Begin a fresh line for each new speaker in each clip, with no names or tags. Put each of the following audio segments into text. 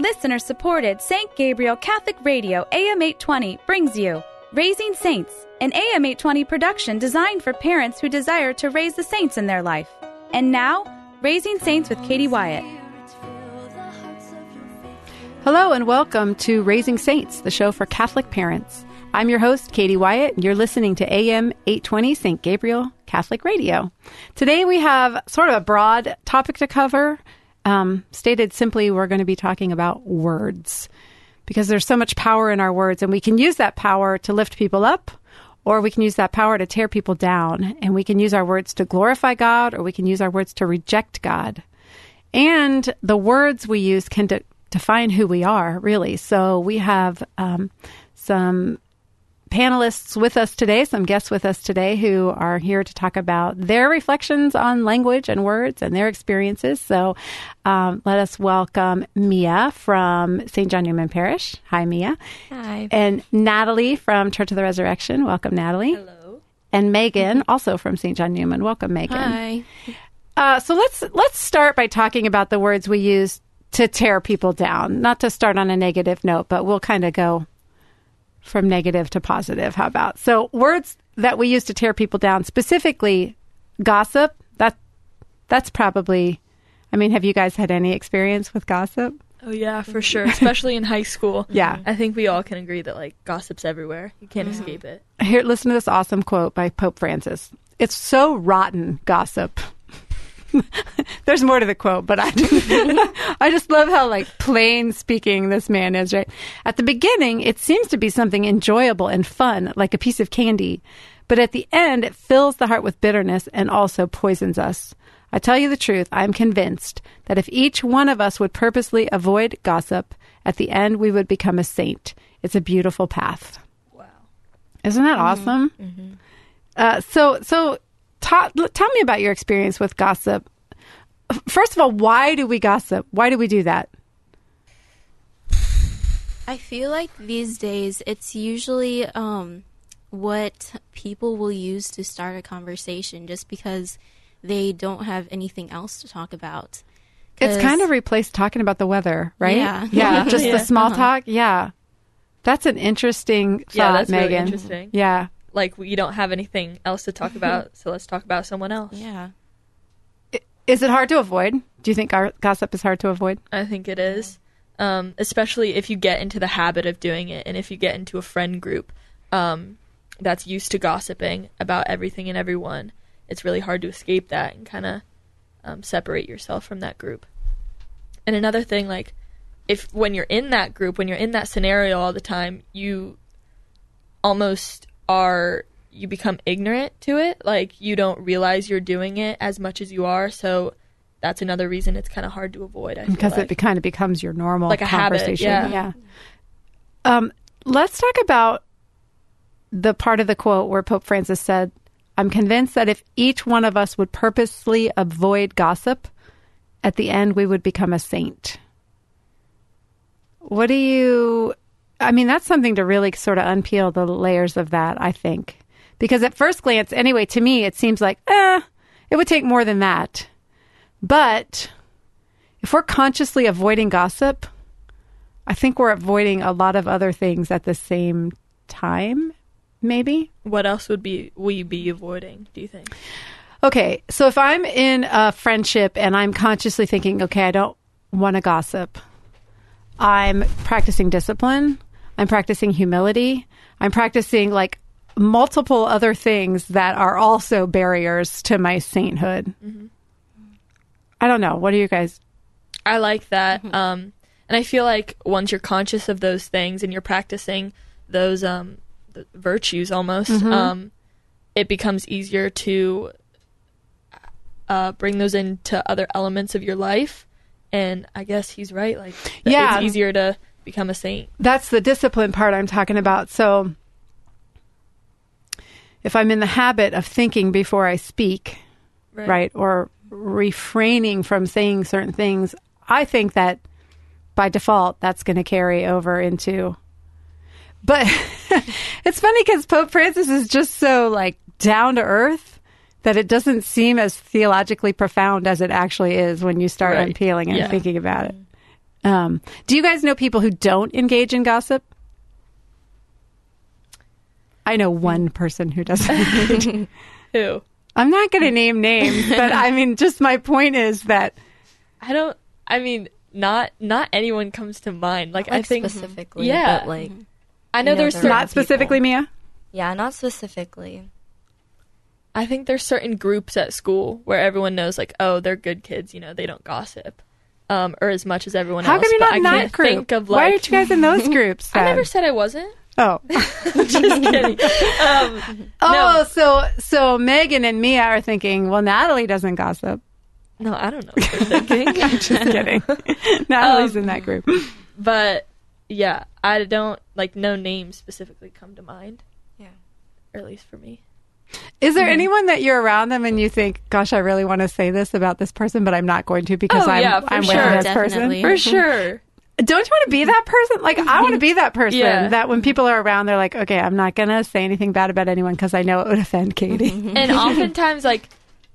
Listener supported St. Gabriel Catholic Radio AM 820 brings you Raising Saints, an AM 820 production designed for parents who desire to raise the saints in their life. And now, Raising Saints with Katie Wyatt.
Hello and welcome to Raising Saints, the show for Catholic parents. I'm your host, Katie Wyatt, and you're listening to AM 820 St. Gabriel Catholic Radio. Today we have sort of a broad topic to cover. Um, stated simply, we're going to be talking about words because there's so much power in our words, and we can use that power to lift people up, or we can use that power to tear people down. And we can use our words to glorify God, or we can use our words to reject God. And the words we use can de- define who we are, really. So we have um, some panelists with us today, some guests with us today who are here to talk about their reflections on language and words and their experiences. So um, let us welcome Mia from St. John Newman Parish. Hi, Mia.
Hi.
And Natalie from Church of the Resurrection. Welcome, Natalie.
Hello.
And Megan, also from St. John Newman. Welcome, Megan.
Hi.
Uh, so let's let's start by talking about the words we use to tear people down. Not to start on a negative note, but we'll kind of go from negative to positive. How about so words that we use to tear people down, specifically gossip? That that's probably. I mean, have you guys had any experience with gossip?
Oh yeah, for sure. Especially in high school.
Yeah.
I think we all can agree that like gossip's everywhere. You can't escape it.
Here, listen to this awesome quote by Pope Francis. It's so rotten, gossip. There's more to the quote, but I just, I just love how like plain speaking this man is, right? At the beginning, it seems to be something enjoyable and fun, like a piece of candy. But at the end, it fills the heart with bitterness and also poisons us. I tell you the truth, I'm convinced that if each one of us would purposely avoid gossip, at the end we would become a saint. It's a beautiful path.
Wow.
Isn't that awesome? Uh, so, so ta- tell me about your experience with gossip. First of all, why do we gossip? Why do we do that?
I feel like these days it's usually um, what people will use to start a conversation just because they don't have anything else to talk about.
It's kind of replaced talking about the weather, right?
Yeah.
yeah, just
Yeah.
the small
Uh-huh.
talk. Yeah, that's an interesting thought,
Yeah, that's really
Megan.
interesting.
Yeah,
Like we don't have anything else to talk about, so let's talk about someone else.
yeah.
Is it hard to avoid? Do you think our gossip is hard to avoid?
I think it is. Um, especially if you get into the habit of doing it and if you get into a friend group um, that's used to gossiping about everything and everyone, it's really hard to escape that and kind of um, separate yourself from that group. And another thing, like, if when you're in that group, when you're in that scenario all the time, you almost are, you become ignorant to it. Like, you don't realize you're doing it as much as you are. So, that's another reason it's kind of hard to avoid. I
because
like.
it be, kind of becomes your normal
Like a habit,
conversation.
yeah.
Um, let's talk about the part of the quote where Pope Francis said, "I'm convinced that if each one of us would purposely avoid gossip, at the end we would become a saint." What do you? I mean, that's something to really sort of unpeel the layers of that. I think because at first glance, anyway, to me it seems like, eh, it would take more than that. But if we're consciously avoiding gossip, I think we're avoiding a lot of other things at the same time, maybe.
what else would be we be avoiding? Do you think?
Okay, so if I'm in a friendship and I'm consciously thinking, okay, I don't want to gossip, I'm practicing discipline, I'm practicing humility, I'm practicing like multiple other things that are also barriers to my sainthood. I don't know. What do you guys?
I like that. Um, and I feel like once you're conscious of those things and you're practicing those um, virtues almost, um, it becomes easier to uh, bring those into other elements of your life. And I guess he's right. Like,
Yeah.
it's easier to become a saint.
That's the discipline part I'm talking about. So if I'm in the habit of thinking before I speak, right, or refraining from saying certain things, I think that by default that's going to carry over into. But it's funny because Pope Francis is just so like down to earth that it doesn't seem as theologically profound as it actually is when you start
Right.
unpeeling and
Yeah.
thinking about it. Um, do you guys know people who don't engage in gossip? I know one person who doesn't.
Who?
I'm not going to name names, but I mean, just my point is that
I don't. I mean, not not anyone comes to mind. Like, I think
specifically,
Yeah.
but like
I know
know,
there's
there
certain,
are
not specifically Mia.
yeah, not specifically.
I think there's certain groups at school where everyone knows like, oh, they're good kids. You know, they don't gossip, um, or as much as everyone
How
else.
come you're
but
not
I
in that group?
think of
Why
like.
aren't you guys in those groups?
I never said I wasn't.
Oh,
Just kidding. Um,
oh, so so Megan and Mia are thinking, well, Natalie doesn't gossip.
no, I don't know what they're thinking.
Just kidding. Natalie's
Um,
in that group.
but yeah, I don't like no names specifically come to mind.
Yeah.
or at least for me.
Is there mm-hmm. anyone that you're around them and you think, "Gosh, I really want to say this about this person, but I'm not going to because
Oh,
I'm
yeah, for
I'm
sure.
with this
Definitely.
person."
For mm-hmm. sure.
Don't you want to be that person? Like, I want to be that person
Yeah.
that when people are around, they're like, "Okay, I'm not gonna say anything bad about anyone because I know it would offend Katie." Mm-hmm.
and oftentimes like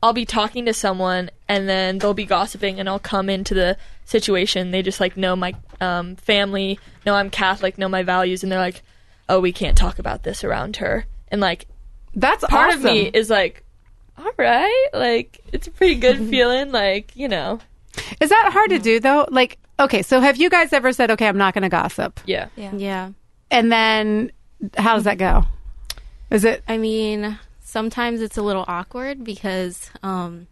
I'll be talking to someone and then they'll be gossiping and I'll come into the situation. They just like know my um, family, know I'm Catholic, know my values, and they're like, "Oh, we can't talk about this around her." And like
That's
part
awesome.
of me is like, "All right, like it's a pretty good feeling." Like you know,
Is that hard to do though? Like, okay, so have you guys ever said, "Okay, I'm not going to gossip,"
yeah.
Yeah.
Yeah.
and then how does that go? Is it
I mean, sometimes it's a little awkward because, um,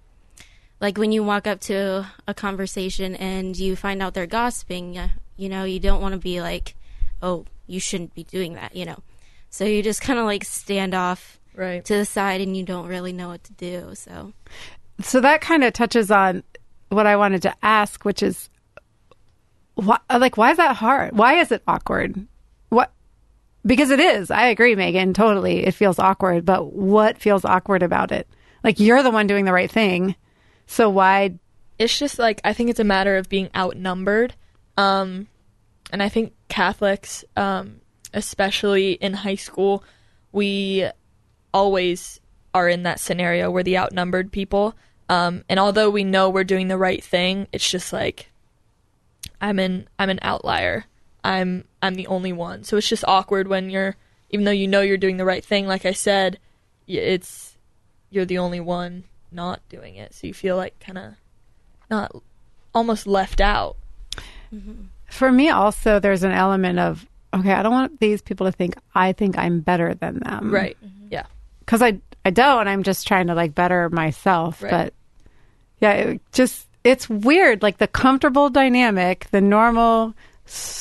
like when you walk up to a conversation and you find out they're gossiping, uh, you know, you don't want to be like, oh, you shouldn't be doing that, you know. So you just kind of like stand off
Right.
to the side and you don't really know what to do. So,
so that kind of touches on what I wanted to ask, which is, why, like, why is that hard? Why is it awkward? What? Because it is. I agree, Megan. Totally, it feels awkward. But what feels awkward about it? Like you're the one doing the right thing, so why?
it's just like I think it's a matter of being outnumbered. Um, and I think Catholics, um, especially in high school, we always are in that scenario where the outnumbered people. Um, and although we know we're doing the right thing, it's just like I'm an I'm an outlier. I'm I'm the only one. So it's just awkward when you're even though you know you're doing the right thing. Like I said, it's you're the only one not doing it. So you feel like kind of not almost left out.
For me, also, there's an element of okay. I don't want these people to think I think I'm better than them,
Right. Yeah.
Because I I don't. I'm just trying to like better myself.
Right.
But yeah, it just it's weird. Like the comfortable dynamic, the normal,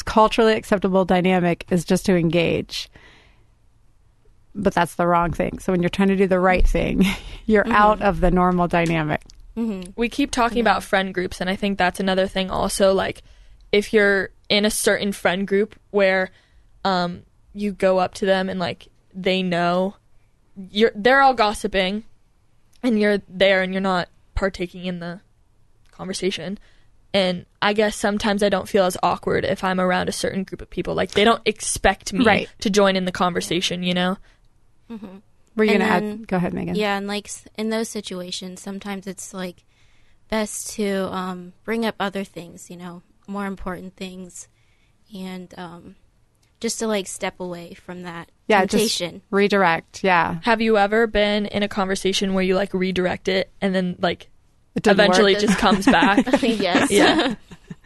culturally acceptable dynamic is just to engage. But that's the wrong thing. So when you're trying to do the right thing, you're out of the normal dynamic.
We keep talking about friend groups and I think that's another thing also like if you're in a certain friend group where um you go up to them and like they know you're they're all gossiping and you're there and you're not partaking in the conversation. And I guess sometimes I don't feel as awkward if I'm around a certain group of people. Like they don't expect me
Right.
to join in the conversation, you know?
Were you
And
going to
then-
add? Go ahead, Megan.
yeah, and like in those situations, sometimes it's like best to um, bring up other things, you know, more important things, and um, just to like step away from that
Yeah, just redirect. Yeah.
Have you ever been in a conversation where you like redirect it and then like
It
eventually
work.
it just comes back?
yes.
yeah.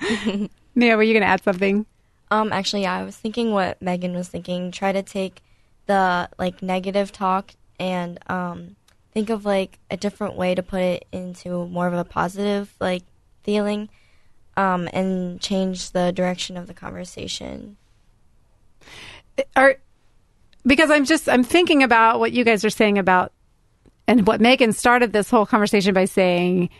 Mia, were you going to add something?
Um, actually, yeah, I was thinking what Megan was thinking. Try to take the like negative talk and um, think of like a different way to put it into more of a positive like feeling, um, and change the direction of the conversation.
are because I'm just I'm thinking about what you guys are saying about and what Megan started this whole conversation by saying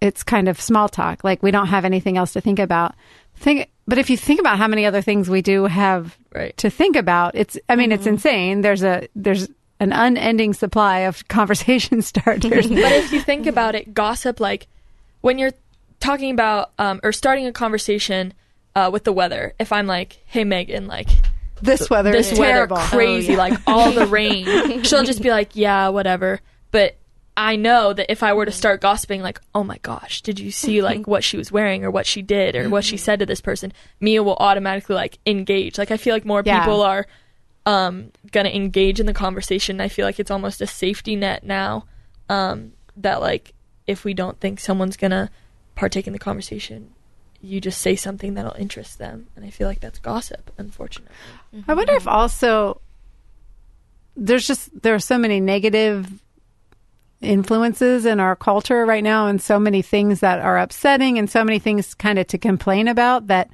it's kind of small talk like we don't have anything else to think about think but if you think about how many other things we do have
Right.
to think about it's I mean it's insane there's a there's an unending supply of conversation starters
But if you think about it, gossip like when you're talking about um, or starting a conversation uh, with the weather. If I'm like, "Hey Megan, like
this weather
this
is
weather
terrible
crazy,
Oh, yeah.
like all the rain," she'll just be like, "Yeah, whatever." But I know that if I were to start gossiping, like, oh my gosh, did you see like what she was wearing or what she did or what she said to this person? Mia will automatically like engage. Like, I feel like more
Yeah.
people are um, gonna engage in the conversation. I feel like it's almost a safety net now um, that like if we don't think someone's gonna partake in the conversation, you just say something that'll interest them, and I feel like that's gossip, unfortunately.
I wonder if mm-hmm. also there's just there are so many negative influences in our culture right now and so many things that are upsetting and so many things kind of to complain about that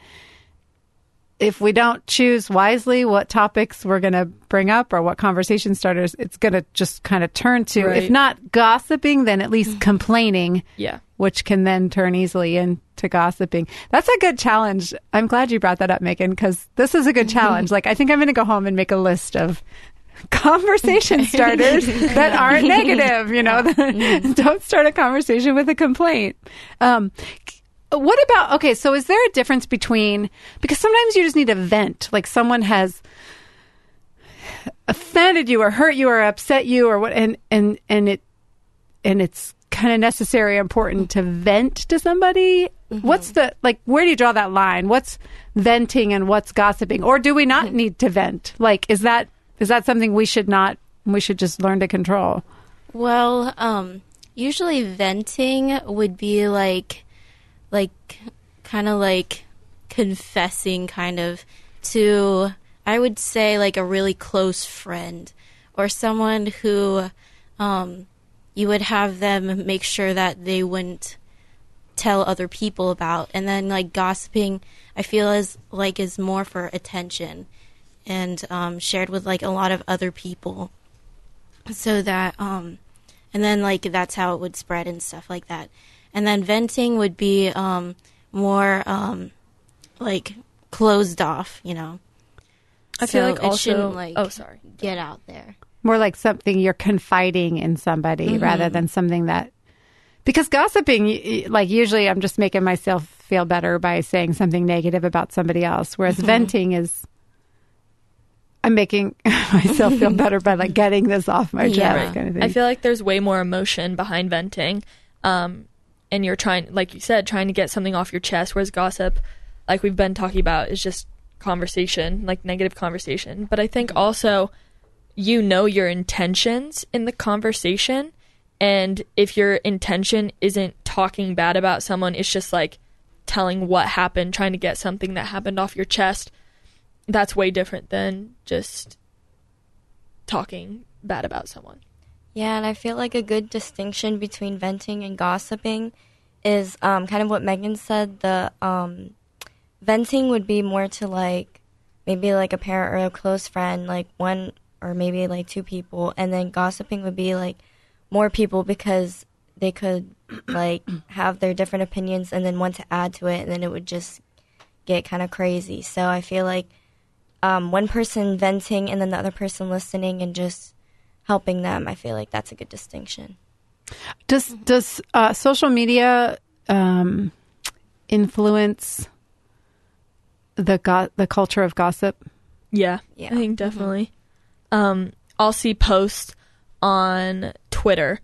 if we don't choose wisely what topics we're going to bring up or what conversation starters it's going to just kind of turn to
Right.
if not gossiping then at least mm-hmm. complaining
Yeah.
Which can then turn easily into gossiping. That's a good challenge. I'm glad you brought that up, Megan, because this is a good challenge. Like, I think I'm going to go home and make a list of conversation starters that aren't negative. You know, don't start a conversation with a complaint. Um, what about okay? So, is there a difference between because sometimes you just need a vent, like someone has offended you or hurt you or upset you or what, and and and it and it's kind of necessary important to vent to somebody? What's the like where do you draw that line? What's venting and what's gossiping? Or do we not need to vent? Like is that is that something we should not we should just learn to control?
Well, um, usually venting would be like, like, kind of like confessing, kind of to, I would say, like a really close friend or someone who, um, you would have them make sure that they wouldn't tell other people about, and then like gossiping, I feel is like is more for attention, and um, shared with like a lot of other people so that um and then like that's how it would spread and stuff like that and then venting would be um more um like closed off you know
I feel
So
like
it
also.
shouldn't, like-
oh, sorry.
get out there
more like something you're confiding in somebody mm-hmm. rather than something that because gossiping like usually i'm just making myself feel better by saying something negative about somebody else whereas mm-hmm. venting is i'm making myself feel better by like getting this off my chest
Yeah.
kind of thing
I feel like there's way more emotion behind venting. Um, and you're trying, like you said, trying to get something off your chest. Whereas gossip, like we've been talking about, is just conversation, like negative conversation. But I think mm-hmm. also you know your intentions in the conversation. And if your intention isn't talking bad about someone, it's just like telling what happened, trying to get something that happened off your chest. That's way different than just talking bad about someone.
Yeah, and I feel like a good distinction between venting and gossiping is um, kind of what Megan said. The um, venting would be more to like maybe like a parent or a close friend, like one or maybe like two people, and then gossiping would be like more people because they could like have their different opinions and then want to add to it, and then it would just get kind of crazy. So I feel like um, one person venting and then the other person listening and just helping them. I feel like that's a good distinction.
Does does uh, social media um, influence the go- the culture of gossip?
Yeah,
Yeah.
I think definitely. Um, I'll see posts on Twitter,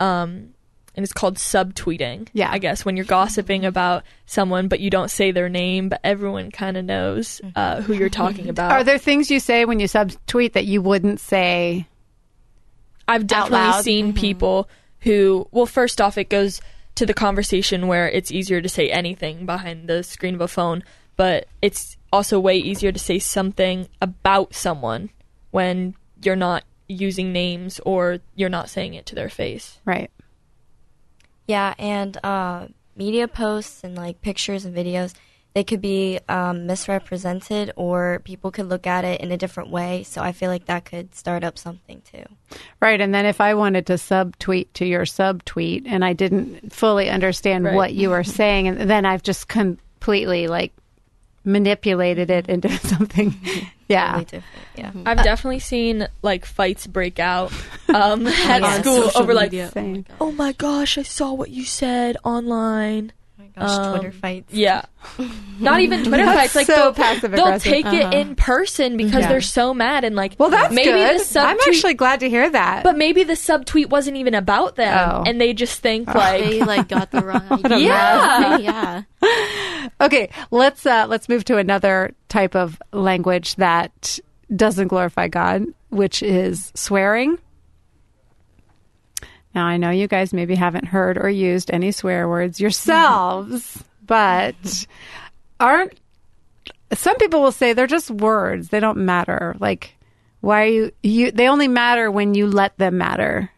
um, and it's called subtweeting.
Yeah.
I guess when you're gossiping about someone, but you don't say their name, but everyone kind of knows uh, who you're talking about.
Are there things you say when you subtweet that you wouldn't say?
I've definitely seen people who, well, first off, it goes to the conversation where it's easier to say anything behind the screen of a phone, but it's also way easier to say something about someone when you're not using names or you're not saying it to their face.
Right.
Yeah, and uh, media posts and like pictures and videos, they could be um, misrepresented or people could look at it in a different way. So I feel like that could start up something too.
Right. And then if I wanted to subtweet to your subtweet and I didn't fully understand
Right.
what you were saying, and then I've just completely like manipulated it into something. Yeah.
Totally. Yeah.
I've definitely seen like fights break out um, at
yeah.
school
Social
over like,
media.
Same.
oh my gosh, I saw what you said online.
Gosh,
Um,
Twitter fights.
Yeah. Not even Twitter
That's
fights. Like
so
they'll,
passive
they'll take
Uh-huh.
it in person because
Yeah.
they're so mad and like.
Well, that's
maybe
good.
The subtweet,
I'm actually glad to hear that.
But maybe the subtweet wasn't even about them,
Oh.
and they just think like,
they like got the wrong
a
idea.
mess.
yeah.
okay, let's uh, let's move to another type of language that doesn't glorify God, which is swearing. Now, I know you guys maybe haven't heard or used any swear words yourselves, but aren't some people will say they're just words. They don't matter. Like, why are you, you, they only matter when you let them matter.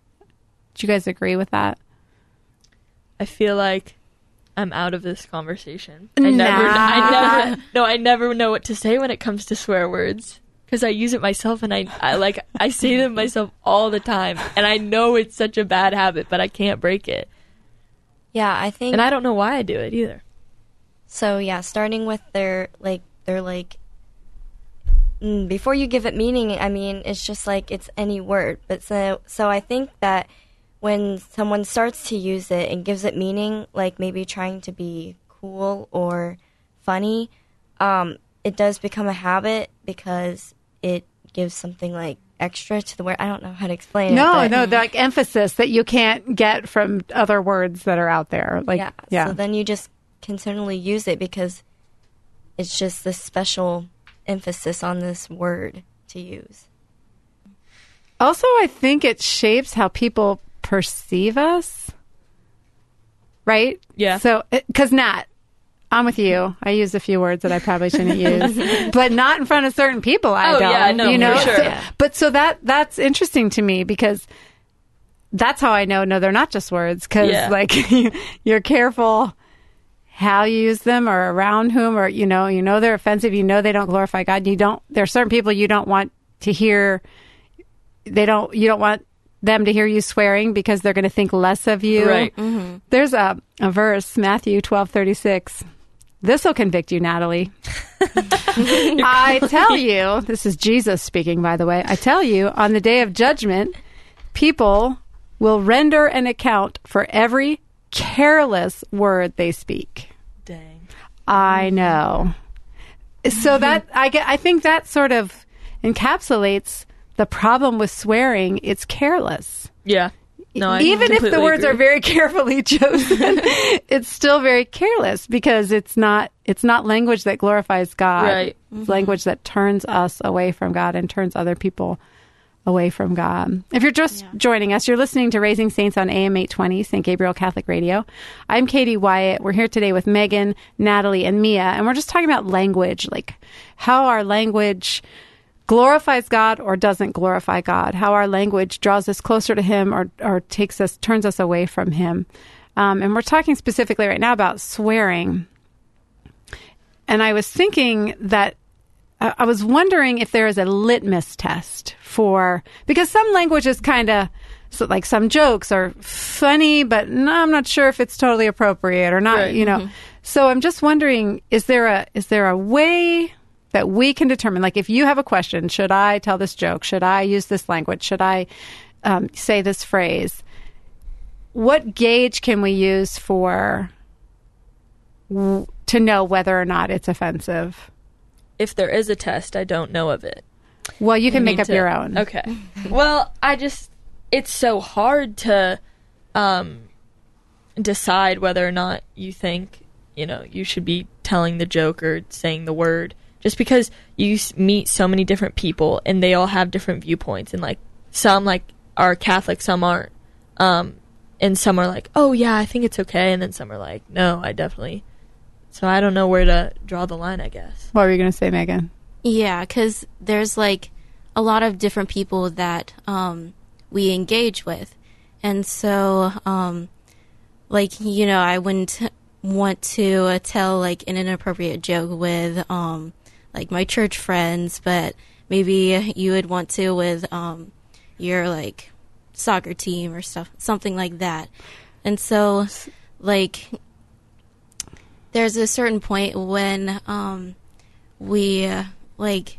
Do you guys agree with that?
I feel like I'm out of this conversation. I never, I never, no, I never know what to say when it comes to swear words because I use it myself, and I, I like, I say them myself all the time, and I know it's such a bad habit, but I can't break it,
Yeah, I think
and I don't know why I do it either.
So yeah, starting with their like their like mm, before you give it meaning, I mean, it's just like it's any word. But so so I think that when someone starts to use it and gives it meaning, like maybe trying to be cool or funny, um, it does become a habit because it gives something like extra to the word. I don't know how to explain it.
No,
but-
no, the like emphasis that you can't get from other words that are out there. Like,
yeah.
yeah,
So then you just continually use it because it's just this special emphasis on this word to use.
Also, I think it shapes how people perceive us. Right?
Yeah.
So, because Nat, I'm with you. I use a few words that I probably shouldn't use, but not in front of certain people. I
Oh,
don't.
yeah, no,
you know.
sure.
So-
Yeah.
But so that that's interesting to me because that's how I know. No, they're not just words. Because
Yeah.
like you're careful how you use them or around whom or you know you know they're offensive. You know they don't glorify God. You don't. There are certain people you don't want to hear. They don't. You don't want them to hear you swearing because they're going to think less of you.
Right. Mm-hmm.
There's a, a verse, Matthew twelve thirty six. This will convict you, Natalie. I tell you, this is Jesus speaking, by the way. I tell you, on the day of judgment, people will render an account for every careless word they speak.
Dang.
I know. So that I get I think that sort of encapsulates the problem with swearing. It's careless.
Yeah. No,
Even if the words
agree.
are very carefully chosen, it's still very careless because it's not it's not language that glorifies God.
Right.
It's mm-hmm. language that turns us away from God and turns other people away from God. If you're just joining us, you're listening to Raising Saints on AM 820, St. Gabriel Catholic Radio. I'm Katie Wyatt. We're here today with Megan, Natalie, and Mia, and we're just talking about language, like how our language glorifies God or doesn't glorify God, how our language draws us closer to Him or, or takes us, turns us away from Him. Um, and we're talking specifically right now about swearing. And I was thinking that I I was wondering if there is a litmus test for because some languages kind of so like some jokes are funny, but no, I'm not sure if it's totally appropriate or not.
Right.
You know, so I'm just wondering is there a is there a way that we can determine like if you have a question, should I tell this joke? Should I use this language? Should I um, say this phrase? What gauge can we use for w- to know whether or not it's offensive?
if there is a test, I don't know of it.
Well, you can
You
make up
to-
your own.
Okay. well, I just it's so hard to um decide whether or not you think, you know, you should be telling the joke or saying the word just because you meet so many different people and they all have different viewpoints and like some like are Catholic, some aren't. Um and some are like, "Oh yeah, I think it's okay." And then some are like, "No, I definitely." So I don't know where to draw the line, I guess.
What were you going to say, Megan?
Yeah, because there's like a lot of different people that um, we engage with. And so, um, like, you know, I wouldn't want to uh, tell like an inappropriate joke with um, like my church friends, but maybe you would want to with um, your like soccer team or stuff, something like that. And so, like, there's a certain point when um, we uh, like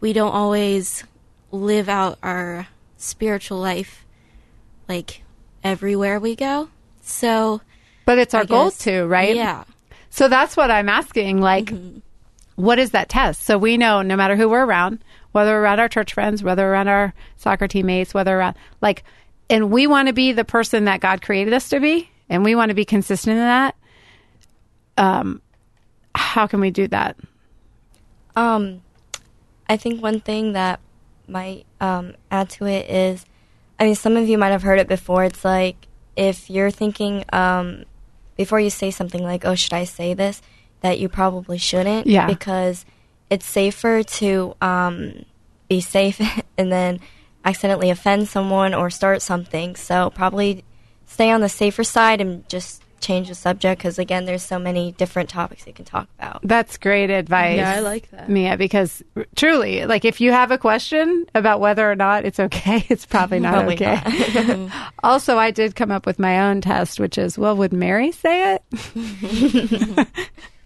we don't always live out our spiritual life like everywhere we go. So
But it's our goal to, right?
Yeah.
So that's what I'm asking. Like,
Mm-hmm.
What is that test? So we know no matter who we're around, whether around our church friends, whether around our soccer teammates, whether around, like, and we want to be the person that God created us to be, and we want to be consistent in that. Um, how can we do that?
Um, I think one thing that might um, add to it is, I mean, some of you might have heard it before. It's like if you're thinking um, before you say something like, "Oh, should I say this?" That you probably shouldn't,
Yeah.
because it's safer to um, be safe and then accidentally offend someone or start something. So probably stay on the safer side and just change the subject because again, there's so many different topics you can talk about.
That's great advice.
Yeah, I like that.
Mia, because truly, like, if you have a question about whether or not it's okay, it's probably not
Probably
okay. also, I did come up with my own test, which is, well, would Mary say it?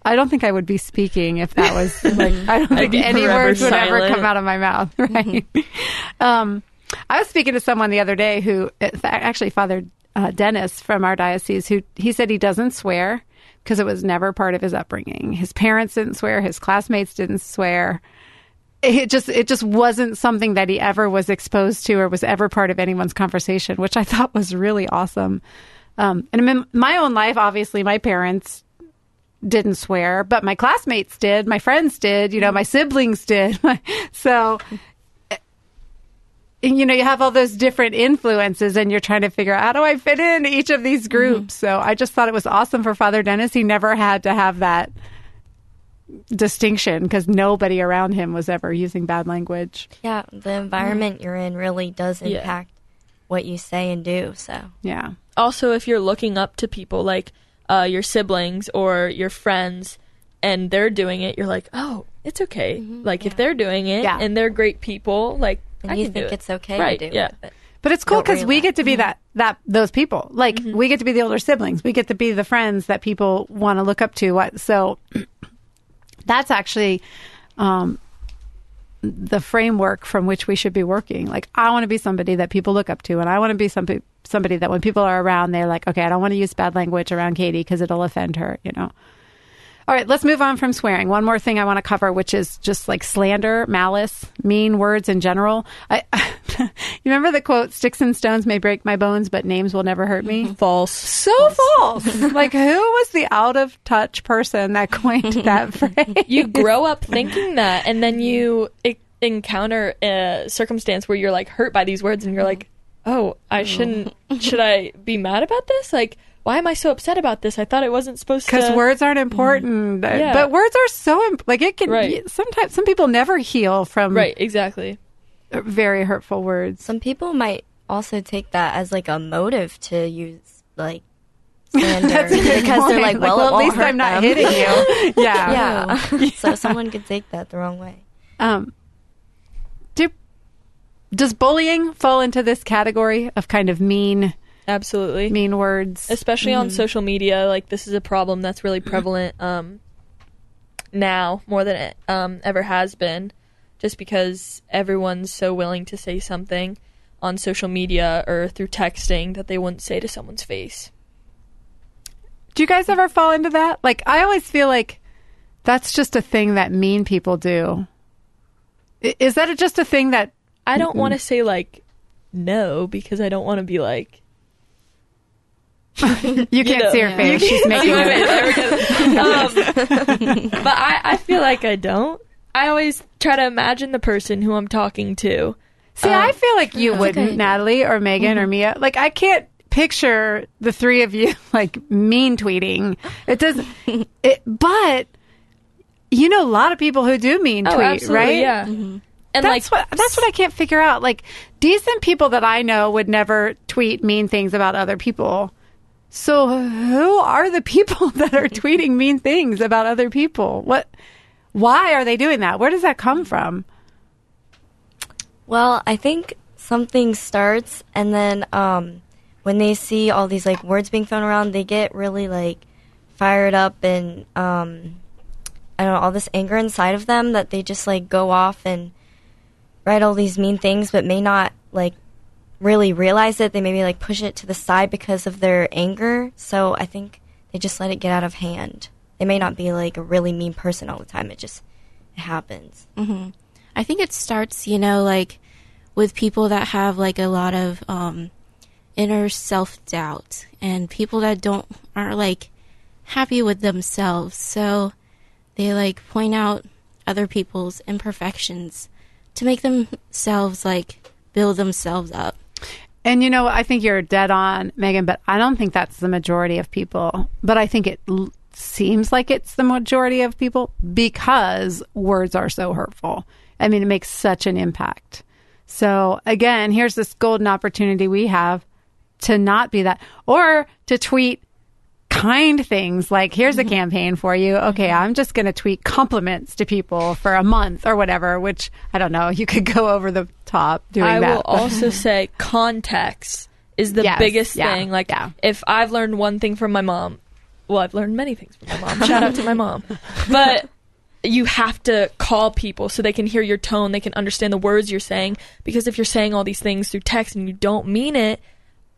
I don't think I would be speaking if that was like I don't think any words would ever come out of my mouth, right? um, I was speaking to someone the other day who actually Father uh, Dennis from our diocese who he said he doesn't swear because it was never part of his upbringing. His parents didn't swear, his classmates didn't swear. It just it just wasn't something that he ever was exposed to or was ever part of anyone's conversation, which I thought was really awesome. Um, and in my own life, obviously, my parents didn't swear, but my classmates did, my friends did, you know, my siblings did. so, eh, you know, you have all those different influences and you're trying to figure out how do I fit in each of these groups. So I just thought it was awesome for Father Dennis. He never had to have that distinction because nobody around him was ever using bad language.
Yeah, the environment you're in really does
Yeah.
impact what you say and do. So
Yeah.
also if you're looking up to people like uh, your siblings or your friends and they're doing it you're like oh it's okay like if they're doing it
Yeah.
and they're great people like
and
I
you
can do
think
it.
it's okay
right
to do
yeah
it.
But it's cool because we get to be that that those people. Like we get to be the older siblings. We get to be the friends that people want to look up to. What so? That's actually um, the framework from which we should be working. Like I want to be somebody that people look up to, and I want to be somebody somebody that when people are around, they're like, okay, I don't want to use bad language around Katie because it'll offend her. You know. All right, let's move on from swearing. One more thing I want to cover, which is just like slander, malice, mean words in general. I, you remember the quote, "Sticks and stones may break my bones, but names will never hurt me."
false
So false. like, who was the out of touch person that coined that phrase?
you grow up thinking that and then you encounter a circumstance where you're like hurt by these words and you're like oh i oh. shouldn't should i be mad about this like why am i so upset about this i thought it wasn't supposed to
because words aren't important. Mm.
Yeah.
But words are so imp- like it can.
Right.
Sometimes some people never heal from
right exactly
very hurtful words.
Some people might also take that as like a motive to use like slander
That's
because they're
point.
like, well,
at least I'm not
them.
hitting you. yeah.
yeah. so someone could take that the wrong way.
Um, do does bullying fall into this category of kind of mean,
absolutely
mean words?
especially on social media like this is a problem that's really prevalent um now more than it um ever has been just because everyone's so willing to say something on social media or through texting that they wouldn't say to someone's face
Do you guys ever fall into that? Like, I always feel like that's just a thing that mean people do. Is that just a thing that?
I don't want to say like no because I don't want to be like
You can't
know.
see her
Yeah.
face. She's making
Wait,
it.
there um, but I, I feel like I don't. I always try to imagine the person who I'm talking to.
See,
Um,
I feel like you wouldn't,
good idea.
Natalie or Megan or Mia. Like, I can't picture the three of you like mean tweeting. It does, it, but you know, a lot of people who do mean
Oh,
tweet,
absolutely,
right?
Yeah. And
that's
like
what that's what I can't figure out. Like decent people that I know would never tweet mean things about other people. So who are the people that are tweeting mean things about other people? What why are they doing that? Where does that come from?
Well, I think something starts, and then um, when they see all these like words being thrown around, they get really like fired up, and um, I don't know all this anger inside of them that they just like go off and write all these mean things, but may not like really realize it. They maybe like push it to the side because of their anger. So I think they just let it get out of hand. They may not be like a really mean person all the time. It just it happens.
hmm I think it starts, you know, like with people that have like a lot of um, inner self doubt and people that don't aren't like happy with themselves. So they like point out other people's imperfections to make themselves like build themselves up.
And you know, I think you're dead on, Megan, but I don't think that's the majority of people. But I think it l- seems like it's the majority of people because words are so hurtful. I mean, it makes such an impact. So again, here's this golden opportunity we have to not be that or to tweet kind things like here's a mm-hmm. campaign for you mm-hmm. okay i'm just going to tweet compliments to people for a month or whatever which i don't know you could go over the top doing
I
that
i
will
also say context is the
Yes,
biggest
yeah,
thing. Like,
yeah.
if I've learned one thing from my mom, well, I've learned many things from my mom. Shout out to my mom. But you have to call people so they can hear your tone, they can understand the words you're saying. Because if you're saying all these things through text and you don't mean it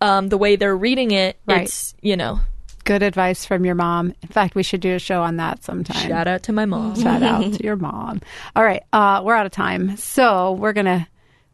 um, the way they're reading it,
Right.
it's, you know,
good advice from your mom. In fact, we should do a show on that sometime.
shout out to my mom.
Shout out to your mom. All right, uh, we're out of time, so we're gonna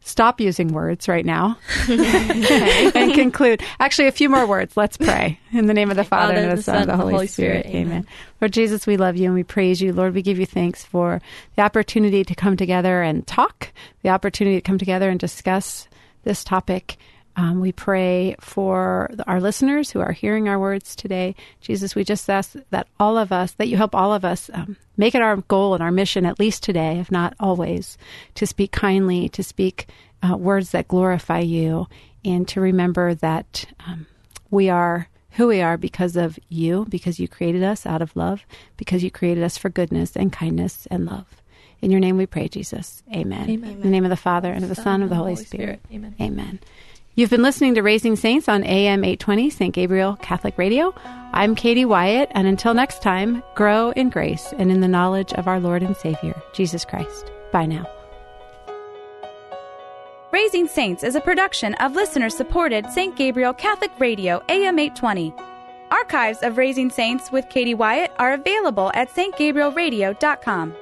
stop using words right now and conclude. Actually, a few more words. Let's pray in the name of the Father and of the Son and of the Holy Spirit. Amen. Lord Jesus, we love you and we praise you. Lord, we give you thanks for the opportunity to come together and talk, the opportunity to come together and discuss this topic. Um, we pray for the- our listeners who are hearing our words today. Jesus, we just ask that all of us, that you help all of us um, make it our goal and our mission, at least today, if not always, to speak kindly, to speak uh, words that glorify you, and to remember that um, we are who we are because of you, because you created us out of love, because you created us for goodness and kindness and love. In your name we pray, Jesus. Amen.
Amen.
In the name of the Father and of the Son and of the Holy, Spirit.
Amen.
Amen. You've been listening to Raising Saints on AM 820 St. Gabriel Catholic Radio. I'm Katie Wyatt, and until next time, grow in grace and in the knowledge of our Lord and Savior, Jesus Christ. Bye now.
Raising Saints is a production of listener supported St. Gabriel Catholic Radio AM 820. Archives of Raising Saints with Katie Wyatt are available at stgabrielradio.com.